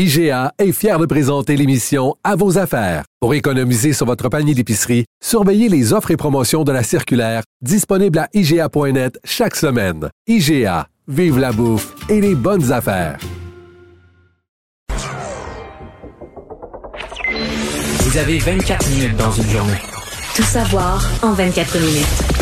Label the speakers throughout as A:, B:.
A: IGA est fier de présenter l'émission À vos affaires. Pour économiser sur votre panier d'épicerie, surveillez les offres et promotions de la circulaire disponible à IGA.net chaque semaine. IGA, vive la bouffe et les bonnes affaires.
B: Vous avez 24 minutes dans une journée.
C: Tout savoir en 24 minutes.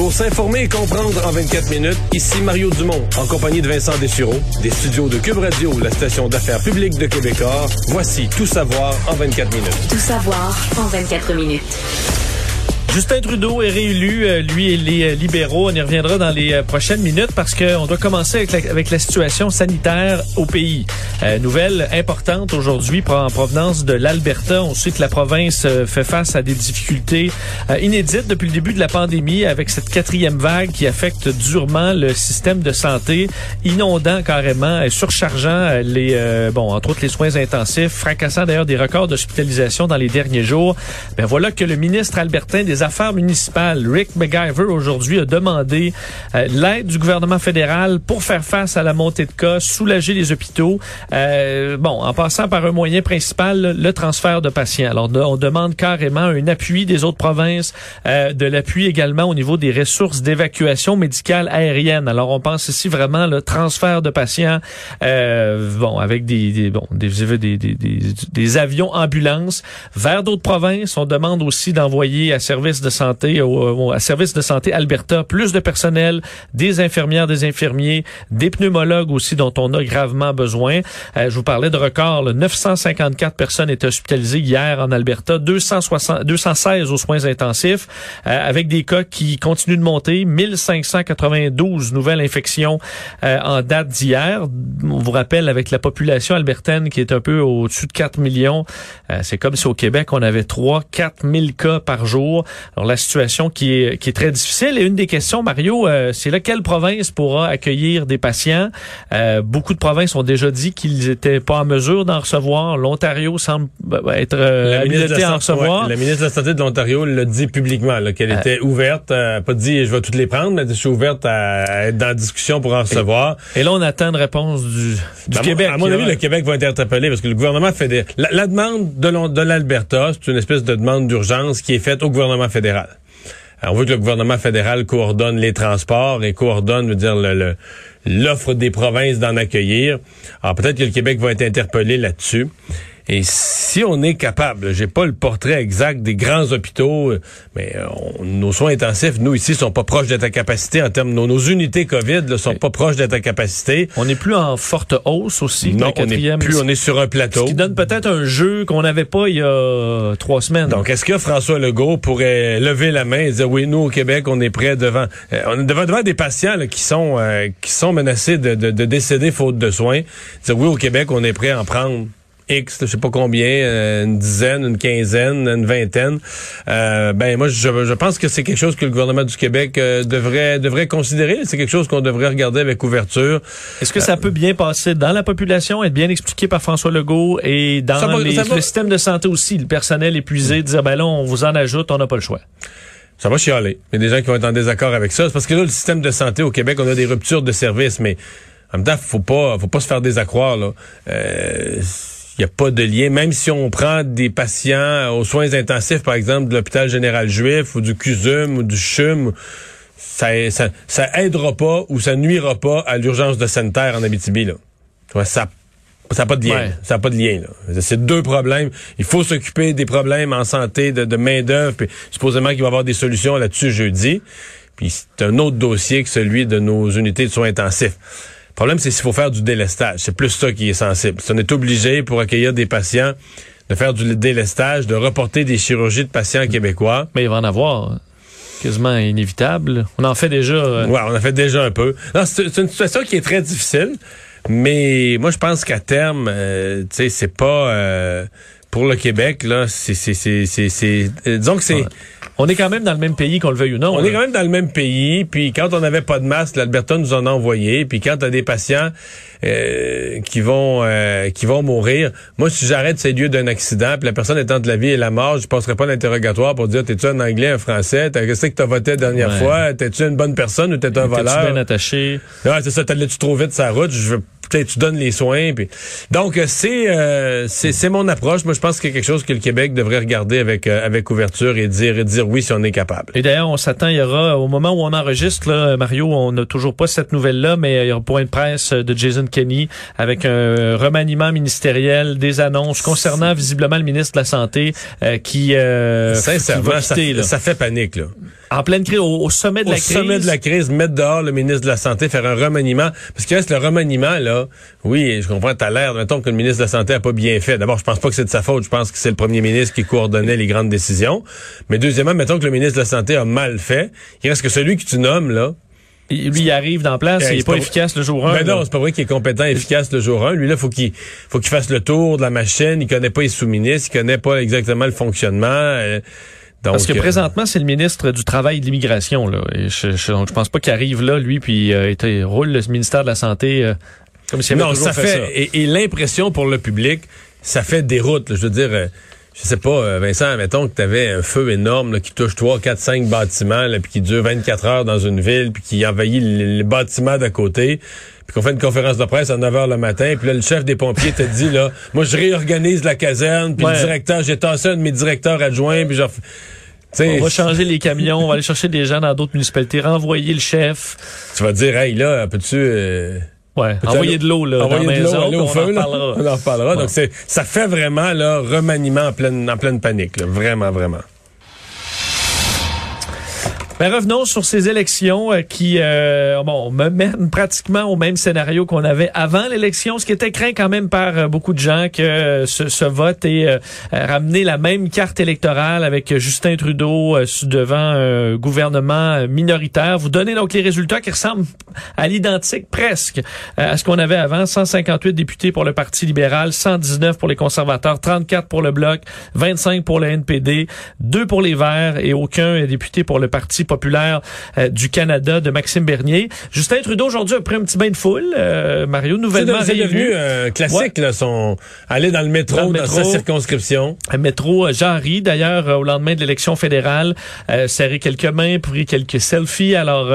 D: Pour s'informer et comprendre en 24 minutes, ici Mario Dumont, en compagnie de Vincent Dessureau, des studios de Cube Radio, la station d'affaires publique de Québecor. Voici Tout savoir en 24 minutes.
C: Tout savoir en 24 minutes.
E: Justin Trudeau est réélu, euh, lui et les euh, libéraux. On y reviendra dans les euh, prochaines minutes parce qu'on doit commencer avec la, avec la, situation sanitaire au pays. nouvelle importante aujourd'hui en provenance de l'Alberta. On sait que la province fait face à des difficultés inédites depuis le début de la pandémie avec cette quatrième vague qui affecte durement le système de santé, inondant carrément et surchargeant les, bon, entre autres les soins intensifs, fracassant d'ailleurs des records d'hospitalisation dans les derniers jours. Ben voilà que le ministre albertain des Affaires municipales, Rick McGyver, aujourd'hui a demandé euh, l'aide du gouvernement fédéral pour faire face à la montée de cas, soulager les hôpitaux. Euh, bon, en passant par un moyen principal, le transfert de patients. Alors, on demande carrément un appui des autres provinces, euh, de l'appui également au niveau des ressources d'évacuation médicale aérienne. Alors, on pense ici vraiment le transfert de patients, bon, avec des, des bon, des, des, des, des avions ambulances vers d'autres provinces. On demande aussi d'envoyer à service de santé, au, service de santé Alberta, plus de personnel, des infirmières, des infirmiers, des pneumologues aussi dont on a gravement besoin. Euh, je vous parlais de record, 954 personnes étaient hospitalisées hier en Alberta, 260, 216 aux soins intensifs, euh, avec des cas qui continuent de monter, 1592 nouvelles infections euh, en date d'hier. On vous rappelle, avec la population albertaine qui est un peu au-dessus de 4 millions, c'est comme si au Québec, on avait 3, 4 000 cas par jour. Alors la situation qui est qui est très difficile et une des questions Mario, euh, c'est là quelle province pourra accueillir des patients? Euh, Beaucoup de provinces ont déjà dit qu'ils étaient pas en mesure d'en recevoir. L'Ontario semble bah, bah, être euh, habilité à en recevoir.
D: la ministre de la santé de l'Ontario l'a dit publiquement qu'elle était ouverte, euh, pas dit je vais toutes les prendre, mais je suis ouverte à, être dans la discussion pour en recevoir.
E: Et, là on attend une réponse du, du ben, Québec.
D: À mon avis, le Québec va être interpellé parce que le gouvernement fédéral, la, la demande de l'Alberta, c'est une espèce de demande d'urgence qui est faite au gouvernement fédéral. on veut que le gouvernement fédéral coordonne les transports et coordonne, veut dire, l'offre des provinces d'en accueillir. Alors peut-être que le Québec va être interpellé là-dessus. Et si on est capable, j'ai pas le portrait exact des grands hôpitaux, euh, mais euh, nos soins intensifs, nous ici, sont pas proches d'être à capacité en termes, nos, nos unités COVID ne sont pas proches d'être à capacité.
E: On n'est plus en forte hausse aussi.
D: Non, on n'est plus, on est sur un plateau. Ce
E: qui donne peut-être un jeu qu'on n'avait pas il y a trois semaines.
D: Donc, est-ce que François Legault pourrait lever la main et dire oui, nous au Québec, on est prêt devant, euh, on est devant, devant des patients qui sont qui sont menacés de, de, de décéder faute de soins. Dire oui, au Québec, on est prêt à en prendre? X, je sais pas combien, euh, une dizaine, une quinzaine, une vingtaine. Euh, ben moi, je, je pense que c'est quelque chose que le gouvernement du Québec euh, devrait devrait considérer. C'est quelque chose qu'on devrait regarder avec ouverture.
E: Est-ce que ça peut bien passer dans la population, être bien expliqué par François Legault et dans le système de santé aussi, le personnel épuisé, dire ben là, on vous en ajoute, on n'a pas le choix.
D: Ça va chialer. Il y a des gens qui vont être en désaccord avec ça. C'est parce que là, le système de santé au Québec, on a des ruptures de services, mais en même temps, faut pas, faut pas se faire désaccroire, là. Euh, il n'y a pas de lien. Même si on prend des patients aux soins intensifs, par exemple, de l'hôpital général juif ou du CUSUM ou du CHUM, ça, ça, ça aidera pas ou ça nuira pas à l'urgence de sanitaire en Abitibi. Là. Ça ça n'a pas de lien. Ça n'a pas de lien. C'est deux problèmes. Il faut s'occuper des problèmes en santé de, de main-d'œuvre. Puis supposément qu'il va y avoir des solutions là-dessus jeudi. Puis c'est un autre dossier que celui de nos unités de soins intensifs. Le problème, c'est s'il faut faire du délestage. C'est plus ça qui est sensible. Si on est obligé, pour accueillir des patients, de faire du délestage, de reporter des chirurgies de patients québécois.
E: Mais il va en avoir quasiment inévitable. On en fait déjà. Euh,
D: ouais, on en fait déjà un peu. C'est une situation qui est très difficile. Mais moi, je pense qu'à terme, euh, tu sais, c'est pas euh, pour le Québec là. C'est, c'est, c'est, c'est, c'est- euh, disons que c'est.
E: On est quand même dans le même pays, qu'on le veuille ou non.
D: On est quand même dans le même pays, puis quand on n'avait pas de masque, l'Alberta nous en a envoyé, puis quand t'as des patients euh, qui vont euh, qui vont mourir, moi si j'arrête ces lieux d'un accident, puis la personne est entre la vie et la mort, je passerai pas l'interrogatoire pour dire t'es-tu un Anglais, un Français, t'as qu'est-ce que t'as voté la dernière
E: Ouais.
D: fois, t'es-tu une bonne personne ou t'es un
E: T'es-tu
D: voleur?
E: bien attaché?
D: Ouais, c'est ça, t'allais-tu trop vite la route, je veux peut-être tu donnes les soins puis donc euh, c'est euh, c'est c'est mon approche. Moi je pense qu'il y a quelque chose que le Québec devrait regarder avec euh, avec ouverture et dire et dire oui si on est capable.
E: Et d'ailleurs, on s'attend, il y aura, au moment où on enregistre, là, Mario, on n'a toujours pas cette nouvelle-là, mais il y aura un point de presse de Jason Kenney avec un remaniement ministériel, des annonces concernant visiblement le ministre de la Santé euh, qui, euh, qui
D: sincèrement
E: va
D: ça,
E: quitter, là.
D: ça fait panique là
E: en pleine crise, au, au sommet de
D: au
E: la crise.
D: sommet de la crise, mettre dehors le ministre de la Santé, faire un remaniement. Parce que reste le remaniement, là, oui, je comprends, t'as l'air, mettons que le ministre de la Santé a pas bien fait. D'abord, je pense pas que c'est de sa faute. Je pense que c'est le premier ministre qui coordonnait les grandes décisions. Mais deuxièmement, mettons que le ministre de la Santé a mal fait. Il reste que celui que tu nommes, là,
E: Il- Lui, il arrive dans place,
D: Eh,
E: il est pas
D: pas-
E: efficace le jour 1.
D: Ben non, c'est pas vrai qu'il est compétent et efficace le jour 1. Lui, là, faut qu'il faut qu'il fasse le tour de la machine. Il connaît pas les sous-ministres, il connaît pas exactement le fonctionnement. euh, donc,
E: Parce que
D: euh,
E: présentement, c'est le ministre du Travail et de l'Immigration. Là. Et je, je, donc, je pense pas qu'il arrive là, lui, puis euh, il roule le ministère de la Santé euh, comme s'il avait
D: non,
E: toujours
D: ça
E: fait,
D: fait,
E: ça.
D: et, et l'impression pour le public, ça fait des routes. là. je veux dire, je sais pas, euh, Vincent, mettons que tu avais un feu énorme là, qui touche 3, 4, 5 bâtiments, là, puis qui dure 24 heures dans une ville, puis qui envahit les, bâtiments d'à côté, puis qu'on fait une conférence de presse à 9 heures le matin, puis là, le chef des pompiers te dit, là, moi, je réorganise la caserne, puis
E: Ouais.
D: le directeur, j'ai tassé un de mes directeurs adjoints, puis genre...
E: On va changer les camions, on va aller chercher des gens dans d'autres municipalités, renvoyer le chef.
D: Tu vas dire, hey, là, peux-tu... euh,
E: Ouais, envoyer de l'eau là,
D: envoyer
E: dans
D: de l'eau, aller au feu,
E: on en
D: là. On en reparlera.
E: Ouais.
D: Donc, c'est, ça fait vraiment, là, remaniement en pleine, en pleine panique, là. Vraiment, vraiment.
E: Ben, revenons sur ces élections euh, qui euh, bon, mènent pratiquement au même scénario qu'on avait avant l'élection, ce qui était craint quand même par euh, beaucoup de gens que euh, ce, vote ait euh, ramené la même carte électorale avec Justin Trudeau devant un gouvernement minoritaire. Vous donnez donc les résultats qui ressemblent à l'identique presque à ce qu'on avait avant. 158 députés pour le Parti libéral, 119 pour les conservateurs, 34 pour le Bloc, 25 pour le NPD, 2 pour les Verts et aucun député pour le Parti populaire euh, du Canada de Maxime Bernier. Justin Trudeau aujourd'hui a pris un petit bain de foule. Euh, Mario, nouvellement
D: c'est devenu euh, classique, là, son, aller dans le métro,
E: Dans
D: dans,
E: le
D: sa
E: métro.
D: circonscription.
E: Un métro euh, Jarry, d'ailleurs, euh, au lendemain de l'élection fédérale, euh, serré quelques mains, pris quelques selfies. Alors,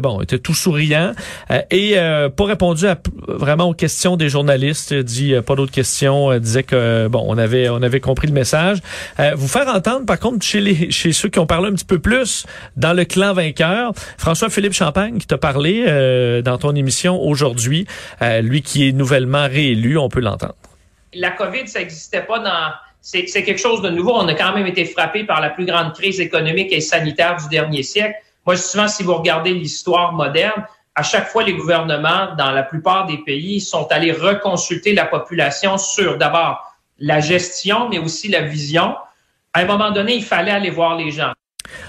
E: bon, était tout souriant. Euh, et euh, pas répondu à, vraiment aux questions des journalistes. Dit euh, pas d'autres questions. disait que, bon, on avait, on avait compris le message. Euh, vous faire entendre, par contre, chez, les, chez ceux qui ont parlé un petit peu plus dans le clan vainqueur, François-Philippe Champagne qui t'a parlé euh, dans ton émission aujourd'hui, euh, lui qui est nouvellement réélu, on peut l'entendre.
F: la COVID, ça n'existait pas dans. C'est c'est quelque chose de nouveau. On a quand même été frappé par la plus grande crise économique et sanitaire du dernier siècle. Moi, souvent, si vous regardez l'histoire moderne, à chaque fois, les gouvernements, dans la plupart des pays, sont allés reconsulter la population sur d'abord la gestion, mais aussi la vision. À un moment donné, il fallait aller voir les gens.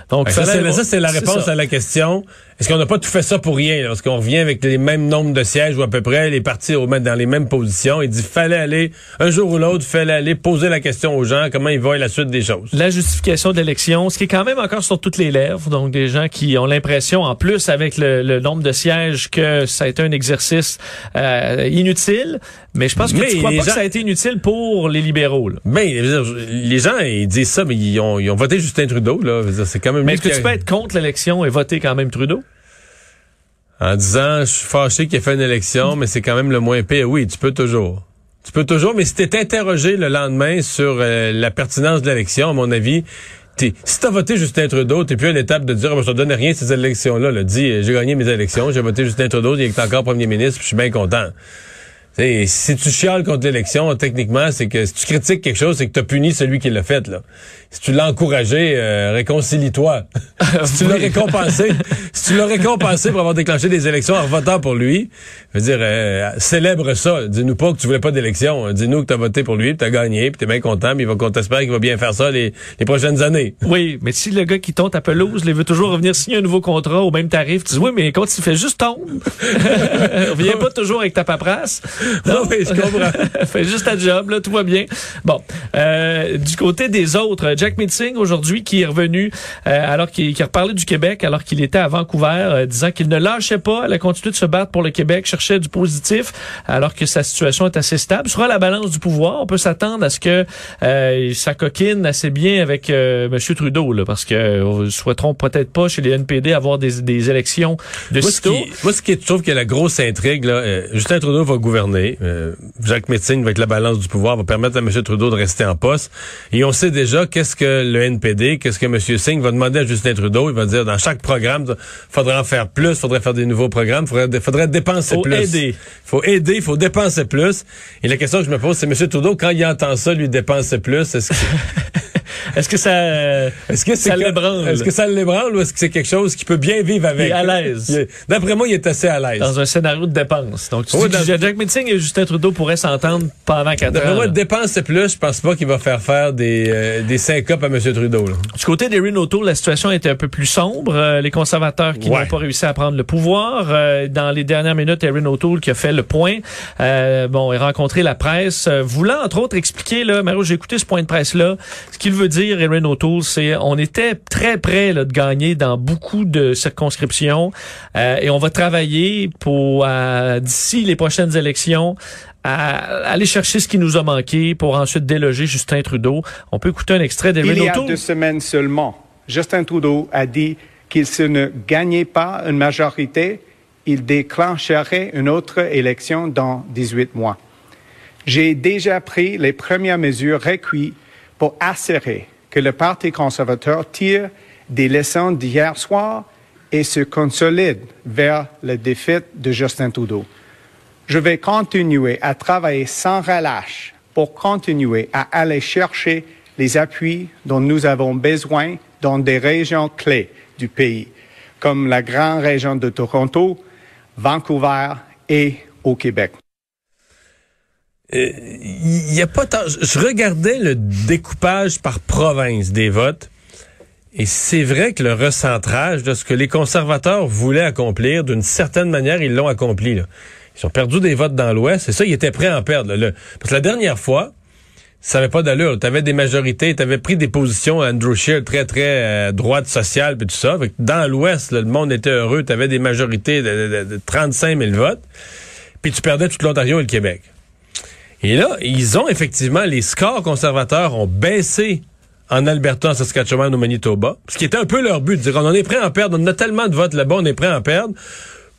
E: Donc,
D: Ça, c'est, ça, c'est la réponse à la question. Est-ce qu'on n'a pas tout fait ça pour rien? là? Parce qu'on revient avec les mêmes nombres de sièges ou à peu près les partis au même- dans les mêmes positions. Il dit fallait aller, un jour ou l'autre, fallait aller poser la question aux gens, comment ils voient la suite des choses.
E: la justification de l'élection, ce qui est quand même encore sur toutes les lèvres. Donc, des gens qui ont l'impression, en plus avec le, le nombre de sièges, que ça a été un exercice euh, inutile. Mais je pense que
D: Mais
E: tu crois pas que ça a été inutile pour les libéraux. là.
D: Dire, les gens, ils disent ça, mais ils ont, ils ont voté Justin Trudeau, là. C'est quand même
E: Mais est-ce que tu peux être contre l'élection et voter quand même Trudeau?
D: En disant, je suis fâché qu'il ait fait une élection, mais c'est quand même le moins pire. Oui, tu peux toujours. Tu peux toujours, mais si t'es interrogé le lendemain sur euh, la pertinence de l'élection, à mon avis, t'es, si t'as voté Justin Trudeau, t'es plus à l'étape de dire, ben, je te donne rien ces élections-là. Là. Dis, euh, j'ai gagné mes élections, j'ai voté Justin Trudeau, il est encore premier ministre, je suis bien content. T'sais, si tu chiales contre l'élection, techniquement, c'est que si tu critiques quelque chose, c'est que tu as puni celui qui l'a fait. Là. Si tu l'as encouragé, euh, réconcilie-toi. si tu l'as récompensé, si tu l'as récompensé pour avoir déclenché des élections en votant pour lui, je veux dire, euh, célèbre ça. Dis-nous pas que tu voulais pas d'élection. Dis-nous que tu as voté pour lui, tu as gagné, puis tu es bien content, puis il va t'espère qu'il va bien faire ça les, les prochaines années.
E: Oui, mais si le gars qui tombe à pelouse, il veut toujours revenir signer un nouveau contrat au même tarif, tu dis oui, mais quand il fait juste tombe, reviens pas toujours avec ta paperasse.
D: Non, oui, je comprends.
E: Fais juste ta job, là, tout va bien. Bon, euh, du côté des autres, Jack Mitzing aujourd'hui qui est revenu euh, alors qu'il qui a reparlé du Québec alors qu'il était à Vancouver, euh, disant qu'il ne lâchait pas, elle a continué de se battre pour le Québec, cherchait du positif alors que sa situation est assez stable. Sur la balance du pouvoir, on peut s'attendre à ce que euh, ça coquine assez bien avec euh, M. Trudeau, là, parce que euh, souhaiteront peut-être pas chez les NPD avoir des, des élections de
D: moi, ce qui, moi, ce qui est, je trouve que la grosse intrigue, là, euh, Justin Trudeau va gouverner. Euh, Jacques Metzing, avec la balance du pouvoir, va permettre à M. Trudeau de rester en poste. Et on sait déjà qu'est-ce que le NPD, qu'est-ce que M. Singh va demander à Justin Trudeau. Il va dire, dans chaque programme, faudrait en faire plus, faudrait faire des nouveaux programmes, faudrait, faudrait dépenser
E: Faut
D: plus.
E: aider.
D: faut aider, faut dépenser plus. Et la question que je me pose, c'est M. Trudeau, quand il entend ça, lui dépenser plus, est-ce que...
E: Est-ce que ça,
D: Est-ce que c'est
E: ça l'ébranle?
D: Est-ce que ça l'ébranle ou est-ce que c'est quelque chose qui peut bien vivre avec?
E: Il est à l'aise.
D: D'après moi, il est assez à l'aise.
E: dans un scénario de dépenses. Donc, tu
D: Oui,
E: dis que Jack Metzing et Justin Trudeau pourraient s'entendre pendant quatre
D: D'après
E: ans.
D: moi,
E: là.
D: dépenser plus, je pense pas qu'il va faire faire des, euh, des syncopes à M. Trudeau. là.
E: Du côté des O'Toole, la situation était un peu plus sombre. Euh, les conservateurs qui
D: Ouais.
E: n'ont pas réussi à prendre le pouvoir. Euh, dans les dernières minutes, Erin O'Toole qui a fait le point. Euh, bon, il a rencontré la presse, voulant entre autres expliquer, là, Mario, j'ai écouté ce point de presse-là. Ce qu'il veut dire, Erin O'Toole, c'est on était très près là, de gagner dans beaucoup de circonscriptions euh, et on va travailler pour euh, d'ici les prochaines élections à aller chercher ce qui nous a manqué pour ensuite déloger Justin Trudeau. On peut écouter un extrait d'Erin
G: Il y a
E: O'Toole.
G: deux semaines seulement, Justin Trudeau a dit qu'il se ne gagnait pas une majorité, il déclencherait une autre élection dans 18 mois. J'ai déjà pris les premières mesures requises pour assurer que le Parti conservateur tire des leçons d'hier soir et se consolide vers la défaite de Justin Trudeau. Je vais continuer à travailler sans relâche pour continuer à aller chercher les appuis dont nous avons besoin dans des régions clés du pays, comme la grande région de Toronto, Vancouver et au Québec.
D: Il y a pas tant... Je regardais le découpage par province des votes. Et c'est vrai que le recentrage de ce que les conservateurs voulaient accomplir, d'une certaine manière, ils l'ont accompli. là. Ils ont perdu des votes dans l'Ouest. Et ça, ils étaient prêts à en perdre. là. Parce que la dernière fois, ça n'avait pas d'allure. Tu avais des majorités, tu avais pris des positions Andrew Scheer très, très euh, droite sociale, puis tout ça. Fait que dans l'Ouest, le monde était heureux. Tu avais des majorités de, de- de 35 000 votes. Puis tu perdais tout l'Ontario et le Québec. Et là, ils ont effectivement, les scores conservateurs ont baissé en Alberta, en Saskatchewan, au Manitoba. Ce qui était un peu leur but, de dire on en est prêt à perdre, on a tellement de votes là-bas, on est prêt à en perdre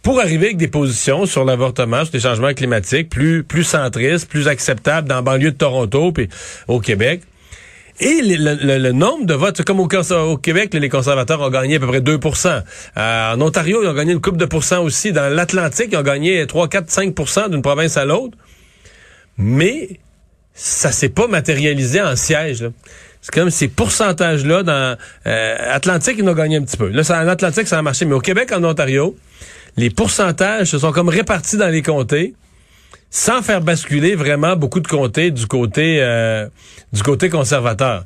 D: pour arriver avec des positions sur l'avortement, sur les changements climatiques, plus, plus centristes, plus acceptables dans la banlieue de Toronto puis au Québec. Et le, le- nombre de votes, comme au, Québec, les conservateurs ont gagné à peu près 2% Euh, En Ontario, ils ont gagné une coupe de pourcents aussi. Dans l'Atlantique, ils ont gagné 3, 4, 5% d'une province à l'autre. Mais ça s'est pas matérialisé en siège. C'est comme ces pourcentages-là dans euh, Atlantique, ils ont gagné un petit peu. Là, ça, en Atlantique, ça a marché. Mais au Québec, en Ontario, les pourcentages se sont comme répartis dans les comtés sans faire basculer vraiment beaucoup de comtés du côté euh, du côté conservateur.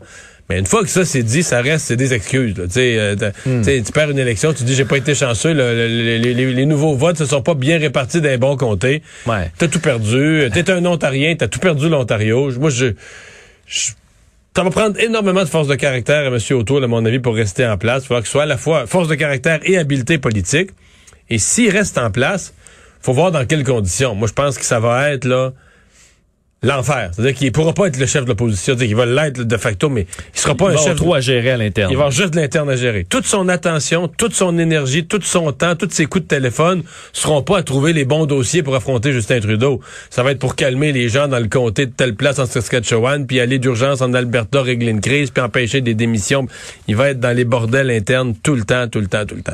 D: Mais une fois que ça c'est dit, ça reste c'est des excuses. là. Tu euh, tu perds une élection, tu dis j'ai pas été chanceux, le- le- le- les, les- les nouveaux votes se sont pas bien répartis dans les bons comtés.
E: Ouais.
D: T'as tout perdu. T'es un Ontarien, t'as tout perdu l'Ontario. Moi, je, je- ça va prendre énormément de force de caractère à M. O'Toole, à mon avis, pour rester en place. Il faudra que ce soit à la fois force de caractère et habileté politique. Et s'il reste en place, faut voir dans quelles conditions. Moi, je pense que ça va être là l'enfer. C'est-à-dire qu'il pourra pas être le chef de l'opposition. C'est-à-dire qu'il va l'être de facto, mais il sera pas
E: Il
D: un chef.
E: trop à gérer à l'interne.
D: Il va avoir juste l'interne à gérer. Toute son attention, toute son énergie, tout son temps, tous ses coups de téléphone seront pas à trouver les bons dossiers pour affronter Justin Trudeau. Ça va être pour calmer les gens dans le comté de telle place en Saskatchewan, puis aller d'urgence en Alberta régler une crise, puis empêcher des démissions. Il va être dans les bordels internes tout le temps, tout le temps, tout le temps.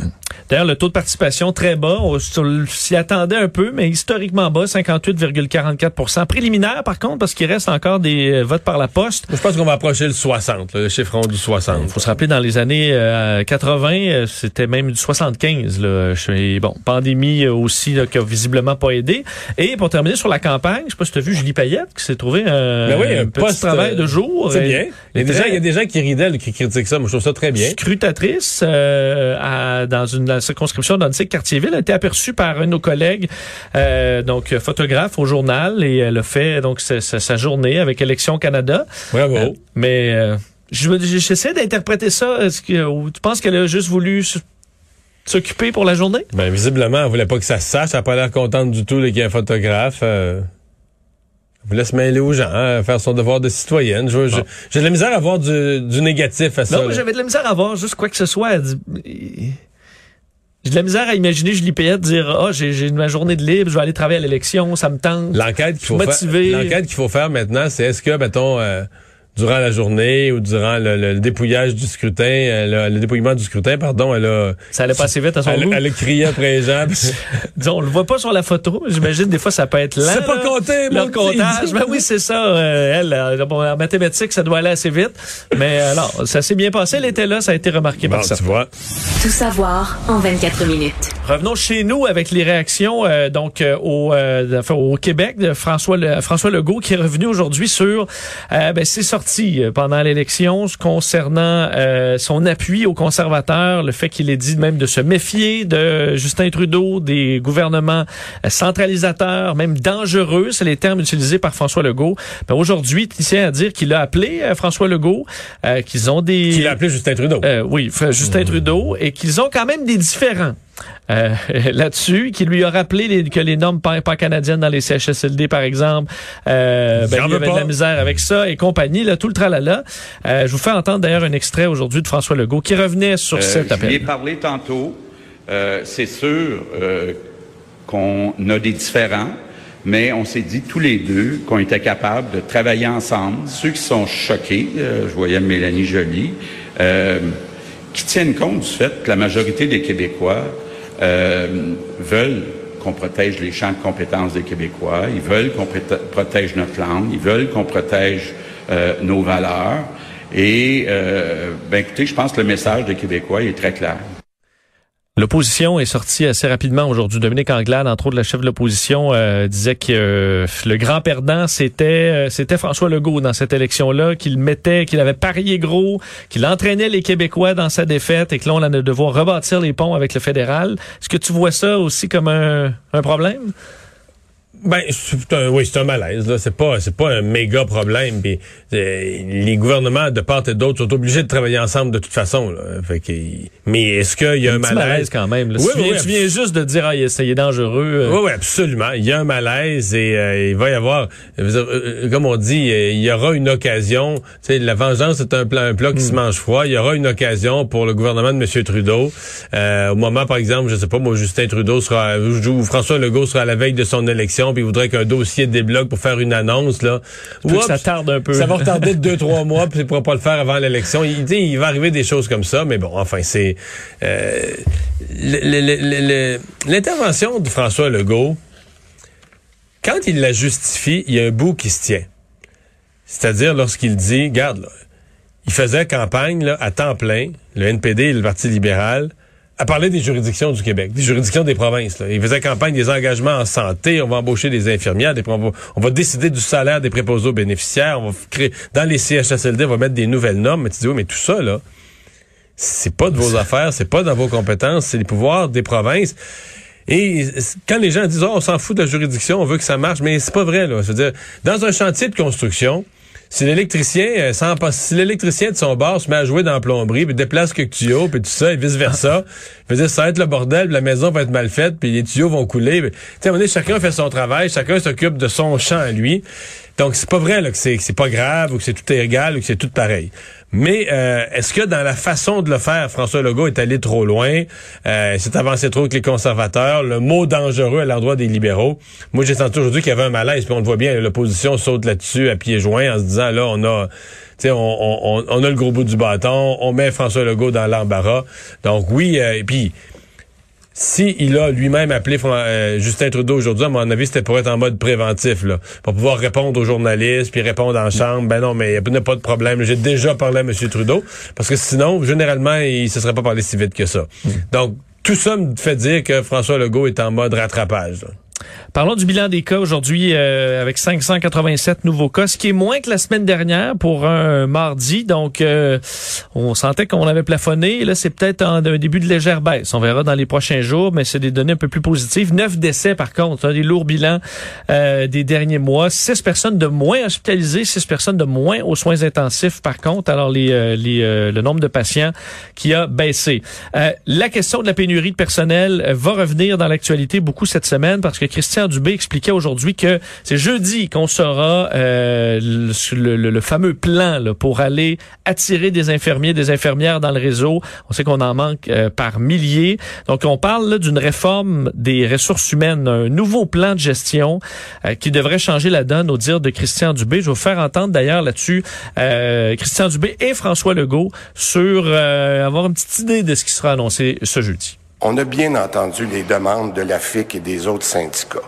E: D'ailleurs, le taux de participation très bas. On s'y attendait un peu, mais historiquement bas, 58,44% Préliminaire, par contre, parce qu'il reste encore des euh, votes par la poste.
D: Je pense qu'on va approcher le 60, là, le chiffron du 60.
E: Il faut se rappeler, dans les années euh, 80, euh, c'était même du 75. Là. Bon, pandémie euh, aussi là, qui a visiblement pas aidé. Et pour terminer sur la campagne, je sais pas si tu as vu Julie Payette qui s'est trouvé un,
D: Ben oui, un
E: petit
D: poste,
E: travail
D: euh,
E: de jour.
D: C'est bien. Il y, a des gens, il y a des gens qui ridaient, qui critiquent ça. Moi, je trouve ça très bien.
E: scrutatrice euh, à- dans une la circonscription d'Antique Cartierville a été aperçue par un de nos collègues, euh, donc euh, photographe au journal, et elle a fait donc sa, journée avec Élections Canada.
D: Bravo.
E: Euh, mais euh, je j'essaie d'interpréter ça. Est-ce que tu penses qu'elle a juste voulu s'occuper pour la journée?
D: Ben, visiblement, elle voulait pas que ça se sache. Elle n'a pas l'air contente du tout qu'il y ait un photographe. Euh, elle voulait se mêler aux gens, hein, faire son devoir de citoyenne. J'ai de la misère à voir du, du négatif à ça.
E: Non, j'avais de la misère à voir juste quoi que ce soit. Elle dit- J'ai de la misère à imaginer Julie Payette dire Ah, j'ai j'ai ma journée de libre, je vais aller travailler à l'élection, ça me tente.
D: L'enquête qu'il faut
E: Motivé.
D: faire. L'enquête qu'il faut faire maintenant, c'est est-ce que, mettons, euh, durant la journée ou durant le, le dépouillage du scrutin, euh, le, le dépouillement du scrutin, pardon, elle a,
E: Ça allait pas assez vite à son
D: elle,
E: goût.
D: elle a crié après les gens. puis-
E: Disons, on le voit pas sur la photo. J'imagine des fois ça peut être lent.
D: C'est pas
E: là,
D: compté, mon
E: comptage. Ben oui, c'est ça. euh, elle, euh, bon, en mathématiques, ça doit aller assez vite. Mais euh, non, ça s'est bien passé. Elle était là, ça a été remarqué
D: Bon,
E: par ça.
D: tu vois.
H: Tout savoir en 24 minutes.
E: Revenons chez nous avec les réactions euh, donc euh, au, euh, enfin, au Québec de François Le- François Legault qui est revenu aujourd'hui sur euh, ben, ses sorties euh, pendant l'élection concernant euh, son appui aux conservateurs, le fait qu'il ait dit même de se méfier de Justin Trudeau, des gouvernements euh, centralisateurs, même dangereux, c'est les termes utilisés par François Legault. Ben, aujourd'hui, il tient à dire qu'il a appelé euh, François Legault, euh, qu'ils ont des
D: Qui l'a appelé Justin Trudeau.
E: oui, Justin Trudeau, et qu'ils ont quand même des différends. Euh, là-dessus, qui lui a rappelé les- que les normes pas, pas canadiennes dans les CHSLD, par exemple, euh, ben,
D: J'en
E: il y avait de la misère avec ça et compagnie, là, tout le tralala. Euh, je vous fais entendre d'ailleurs un extrait aujourd'hui de François Legault qui revenait sur
I: Euh,
E: cet
I: je lui ai
E: appel.
I: parlé tantôt. Euh, c'est sûr euh, qu'on a des différends, mais on s'est dit tous les deux qu'on était capables de travailler ensemble. Ceux qui sont choqués, euh, je voyais Mélanie Joly, euh, qui tiennent compte du fait que la majorité des Québécois euh, veulent qu'on protège les champs de compétences des Québécois, ils veulent qu'on protège notre langue, ils veulent qu'on protège euh, nos valeurs. Et, euh, ben écoutez, je pense que le message des Québécois est très clair.
E: L'opposition est sortie assez rapidement aujourd'hui. Dominique Anglade, entre autres, la chef de l'opposition, euh, disait que euh, le grand perdant, c'était euh, c'était François Legault dans cette élection-là, qu'il mettait, qu'il avait parié gros, qu'il entraînait les Québécois dans sa défaite et que là, on allait devoir rebâtir les ponts avec le fédéral. Est-ce que tu vois ça aussi comme un problème?
D: Ben, c'est un, oui, c'est un malaise. Là, c'est pas, c'est pas un méga problème. Puis, euh, les gouvernements de part et d'autre sont obligés de travailler ensemble de toute façon. Là. Fait que, mais est-ce qu'il y a un,
E: petit
D: malaise?
E: quand même. là.
D: Oui,
E: tu, viens,
D: oui,
E: tu viens juste de dire, ah, il est- ça y est dangereux. euh.
D: Oui, oui, absolument. Il y a un malaise et euh, il va y avoir, euh, comme on dit, il y aura une occasion. Tu sais, la vengeance est un plat, un plat qui se mange froid. Il y aura une occasion pour le gouvernement de M. Trudeau. Euh, au moment, par exemple, je sais pas, moi, Justin Trudeau sera, ou François Legault sera à la veille de son élection, puis il voudrait qu'un dossier débloque pour faire une annonce là. Oups,
E: ça tarde un peu.
D: Ça va retarder de deux trois mois, puis il pourra pas le faire avant l'élection. Il dit, il va arriver des choses comme ça, mais bon, enfin, c'est euh, l'intervention de François Legault. Quand il la justifie, il y a un bout qui se tient. C'est-à-dire lorsqu'il dit, garde, là, il faisait campagne là, à temps plein, le NPD et le Parti libéral, à parler des juridictions du Québec, des juridictions des provinces. Là. Il faisait campagne des engagements en santé, on va embaucher des infirmières, des, on, va, on va décider du salaire des préposés aux bénéficiaires, on va créer dans les CHSLD, on va mettre des nouvelles normes. Mais tu dis, oui, mais tout ça, là, c'est pas de vos affaires, c'est pas dans vos compétences, c'est les pouvoirs des provinces. Et quand les gens disent, oh, on s'en fout de la juridiction, on veut que ça marche, mais c'est pas vrai, là. C'est-à-dire, dans un chantier de construction, si l'électricien, euh, sans si l'électricien de son bar se met à jouer dans la plomberie, puis déplace quelques tuyaux, puis tout ça, et vice-versa, dire, ça va être le bordel, puis la maison va être mal faite, puis les tuyaux vont couler. Tu sais, chacun fait son travail, chacun s'occupe de son champ à lui. Donc, c'est pas vrai là, que c'est que c'est pas grave ou que c'est tout égal ou que c'est tout pareil. Mais euh, est-ce que dans la façon de le faire, François Legault est allé trop loin, euh, s'est avancé trop avec les conservateurs, le mot dangereux à l'endroit des libéraux. Moi, j'ai senti aujourd'hui qu'il y avait un malaise, puis on le voit bien, l'opposition saute là-dessus à pieds joints en se disant, là, on a... on, on, on, a le gros bout du bâton, on met François Legault dans l'embarras. Donc oui, euh, et puis si il a lui-même appelé euh, Justin Trudeau aujourd'hui, à mon avis, c'était pour être en mode préventif, là, pour pouvoir répondre aux journalistes, puis répondre en chambre. Ben non, mais il n'y a pas de problème. J'ai déjà parlé à M. Trudeau, parce que sinon, généralement, il ne se serait pas parlé si vite que ça. Mm. Donc, tout ça me fait dire que François Legault est en mode rattrapage.
E: Parlons du bilan des cas aujourd'hui euh, avec 587 nouveaux cas, ce qui est moins que la semaine dernière pour un mardi. Donc, euh, on sentait qu'on avait plafonné. Là, c'est peut-être un, début de légère baisse. On verra dans les prochains jours, mais c'est des données un peu plus positives. Neuf décès, par contre, un des lourds bilans euh, des derniers mois. Six personnes de moins hospitalisées, six personnes de moins aux soins intensifs, par contre. Alors, les, les le nombre de patients qui a baissé. la question de la pénurie de personnel va revenir dans l'actualité beaucoup cette semaine parce que Christian Dubé expliquait aujourd'hui que c'est jeudi qu'on saura euh, le, fameux plan pour aller attirer des infirmiers, des infirmières dans le réseau. On sait qu'on en manque euh, par milliers. Donc, on parle d'une réforme des ressources humaines, un nouveau plan de gestion euh, qui devrait changer la donne au dire de Christian Dubé. Je vais vous faire entendre d'ailleurs là-dessus Christian Dubé et François Legault sur avoir une petite idée de ce qui sera annoncé ce jeudi.
J: On a bien entendu les demandes de la FIC et des autres syndicats.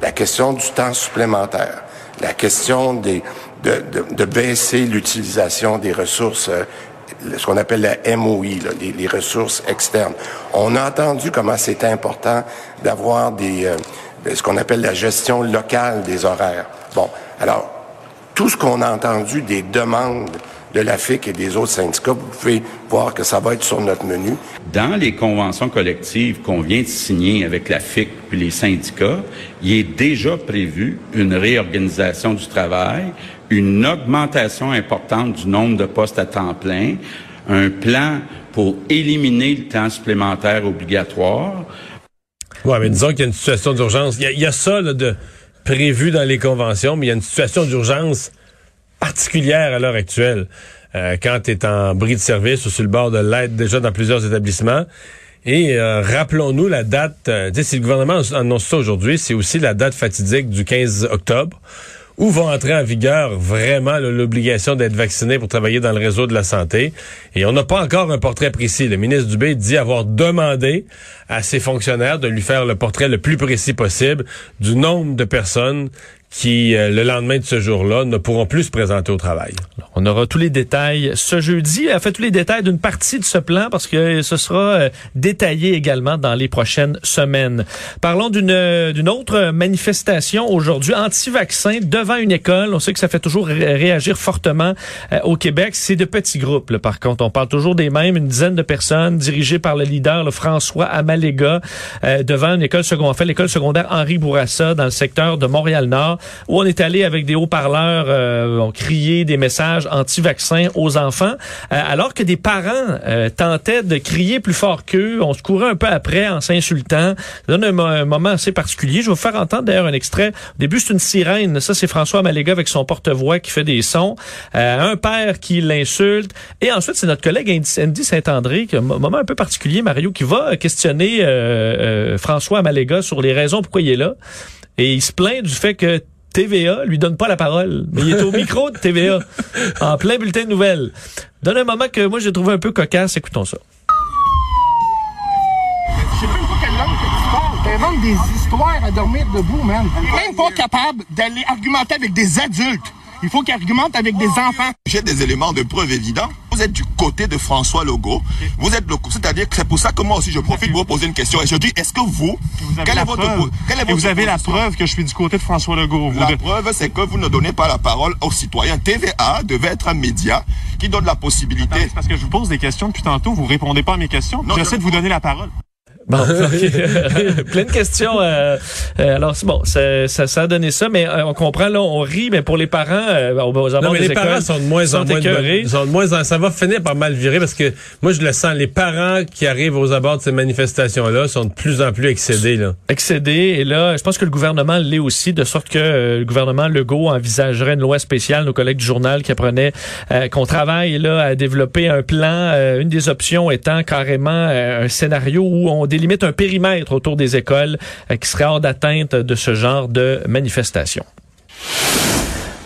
J: La question du temps supplémentaire, la question de, baisser l'utilisation des ressources, euh, ce qu'on appelle la MOI, les, ressources externes. On a entendu comment c'est important d'avoir des, euh, ce qu'on appelle la gestion locale des horaires. Bon, alors, tout ce qu'on a entendu des demandes de la FIC et des autres syndicats, vous pouvez voir que ça va être sur notre menu.
I: Dans les conventions collectives qu'on vient de signer avec la FIC puis les syndicats, il est déjà prévu une réorganisation du travail, une augmentation importante du nombre de postes à temps plein, un plan pour éliminer le temps supplémentaire obligatoire.
D: Oui, mais disons qu'il y a une situation d'urgence. Il y, a ça de prévu dans les conventions, mais il y a une situation d'urgence particulière à l'heure actuelle. Euh, quand tu es en bris de service ou sur le bord de l'aide déjà dans plusieurs établissements. Et euh, rappelons-nous la date, euh, si le gouvernement annonce ça aujourd'hui, c'est aussi la date fatidique du 15 octobre, où va entrer en vigueur vraiment l'obligation d'être vacciné pour travailler dans le réseau de la santé. Et on n'a pas encore un portrait précis. Le ministre Dubé dit avoir demandé à ses fonctionnaires de lui faire le portrait le plus précis possible du nombre de personnes qui, euh, le lendemain de ce jour-là, ne pourront plus se présenter au travail.
E: on aura tous les détails ce jeudi, en fait tous les détails d'une partie de ce plan parce que ce sera euh, détaillé également dans les prochaines semaines. Parlons d'une euh, d'une autre manifestation aujourd'hui anti-vaccin devant une école. On sait que ça fait toujours réagir fortement au Québec. C'est de petits groupes. Là, par contre, on parle toujours des mêmes, une dizaine de personnes dirigées par le leader le François Amalega devant une école secondaire, en fait l'école secondaire Henri Bourassa dans le secteur de Montréal-Nord où on est allé avec des haut-parleurs, euh, on criait des messages anti-vaccins aux enfants, euh, alors que des parents euh, tentaient de crier plus fort qu'eux. On se courait un peu après en s'insultant. Ça donne un, moment assez particulier. Je vais vous faire entendre d'ailleurs un extrait. Au début, c'est une sirène. Ça, c'est François Maléga avec son porte-voix qui fait des sons. un père qui l'insulte. Et ensuite, c'est notre collègue Andy Saint-André, qui a un moment un peu particulier, Mario, qui va questionner François Maléga sur les raisons pourquoi il est là. Et il se plaint du fait que TVA lui donne pas la parole, mais il est au micro de TVA, en plein bulletin de nouvelles. Donne un moment que moi j'ai trouvé un peu cocasse, écoutons ça.
K: Je sais même pas quelle langue que tu parles. Des histoires à dormir debout, man. Même pas capable d'aller argumenter avec des adultes. Il faut qu'il argumente avec des enfants.
L: J'ai des éléments de preuve évidents. Vous êtes du côté de François Legault. Vous êtes le, c'est-à-dire que c'est pour ça que moi aussi je profite pour vous poser une question. Et je dis, est-ce que vous,
K: vous quelle est votre, quelle est vous avez la preuve que je suis du côté de François Legault.
L: la preuve, c'est que vous ne donnez pas la parole aux citoyens. TVA devait être un média qui donne la possibilité.
K: C'est parce que je vous pose des questions depuis tantôt, vous répondez pas à mes questions. J'essaie de vous donner la parole.
E: Bon, ok. plein de questions. euh, euh, alors, c'est bon, ça, ça, ça a donné ça, mais euh, on comprend, là, on rit, mais pour les parents, euh, aux,
D: Non,
E: abords
D: mais
E: des
D: les parents sont de moins en moins de sont de moins en, ça va finir par mal virer parce que moi je le sens, les parents qui arrivent aux abords de ces manifestations-là sont de plus en plus excédés là.
E: excédé. Et là, je pense que le gouvernement l'est aussi, de sorte que euh, le gouvernement Legault envisagerait une loi spéciale. Nos collègues du journal qui apprenaient qu'on travaille là à développer un plan. une des options étant carrément un scénario où on délimite un périmètre autour des écoles euh, qui serait hors d'atteinte de ce genre de manifestation.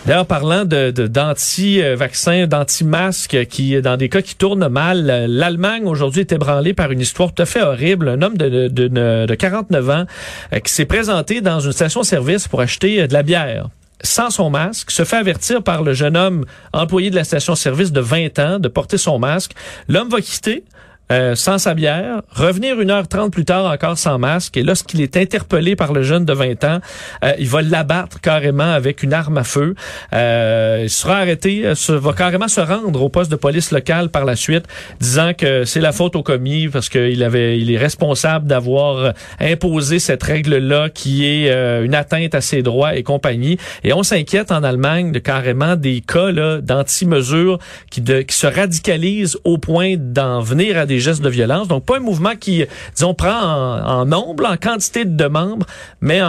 E: D'ailleurs, parlant de d'anti-vaccins, d'anti-masques, qui dans des cas qui tournent mal, l'Allemagne aujourd'hui est ébranlée par une histoire tout à fait horrible. Un homme de, de, de, de 49 ans euh, qui s'est présenté dans une station-service pour acheter euh, de la bière sans son masque, se fait avertir par le jeune homme employé de la station-service de 20 ans de porter son masque. L'homme va quitter. Euh, sans sa bière, revenir une heure trente plus tard encore sans masque, et lorsqu'il est interpellé par le jeune de 20 ans, euh, il va l'abattre carrément avec une arme à feu. Euh, il sera arrêté, euh, se- va carrément se rendre au poste de police local par la suite, disant que c'est la faute au commis parce qu'il avait, il est responsable d'avoir euh, imposé cette règle-là qui est euh, une atteinte à ses droits et compagnie. Et on s'inquiète en Allemagne de carrément des cas d'anti-mesures qui, de- qui se radicalisent au point d'en venir à des gestes de violence. Donc pas un mouvement qui, disons, prend en, nombre, en quantité de membres, mais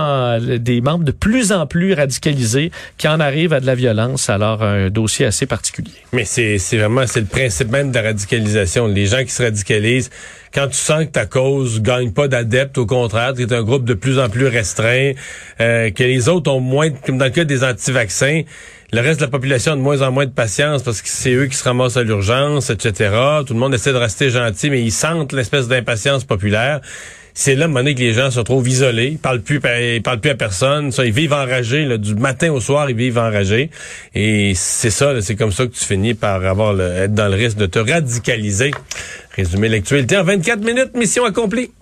E: des membres de plus en plus radicalisés qui en arrivent à de la violence. Alors un dossier assez particulier.
D: Mais c'est vraiment c'est le principe même de la radicalisation. Les gens qui se radicalisent, quand tu sens que ta cause gagne pas d'adeptes, au contraire, tu es un groupe de plus en plus restreint, euh, que les autres ont moins, comme dans le cas des anti-vaccins, le reste de la population a de moins en moins de patience parce que c'est eux qui se ramassent à l'urgence, etc. Tout le monde essaie de rester gentil, mais ils sentent l'espèce d'impatience populaire. C'est là, donné, que les gens se retrouvent isolés, ils parlent plus, ils parlent plus à personne, ça, ils vivent enragés, du matin au soir, ils vivent enragés. Et c'est ça, c'est comme ça que tu finis par avoir être dans le risque de te radicaliser. Résumé l'actualité en 24 minutes, mission accomplie.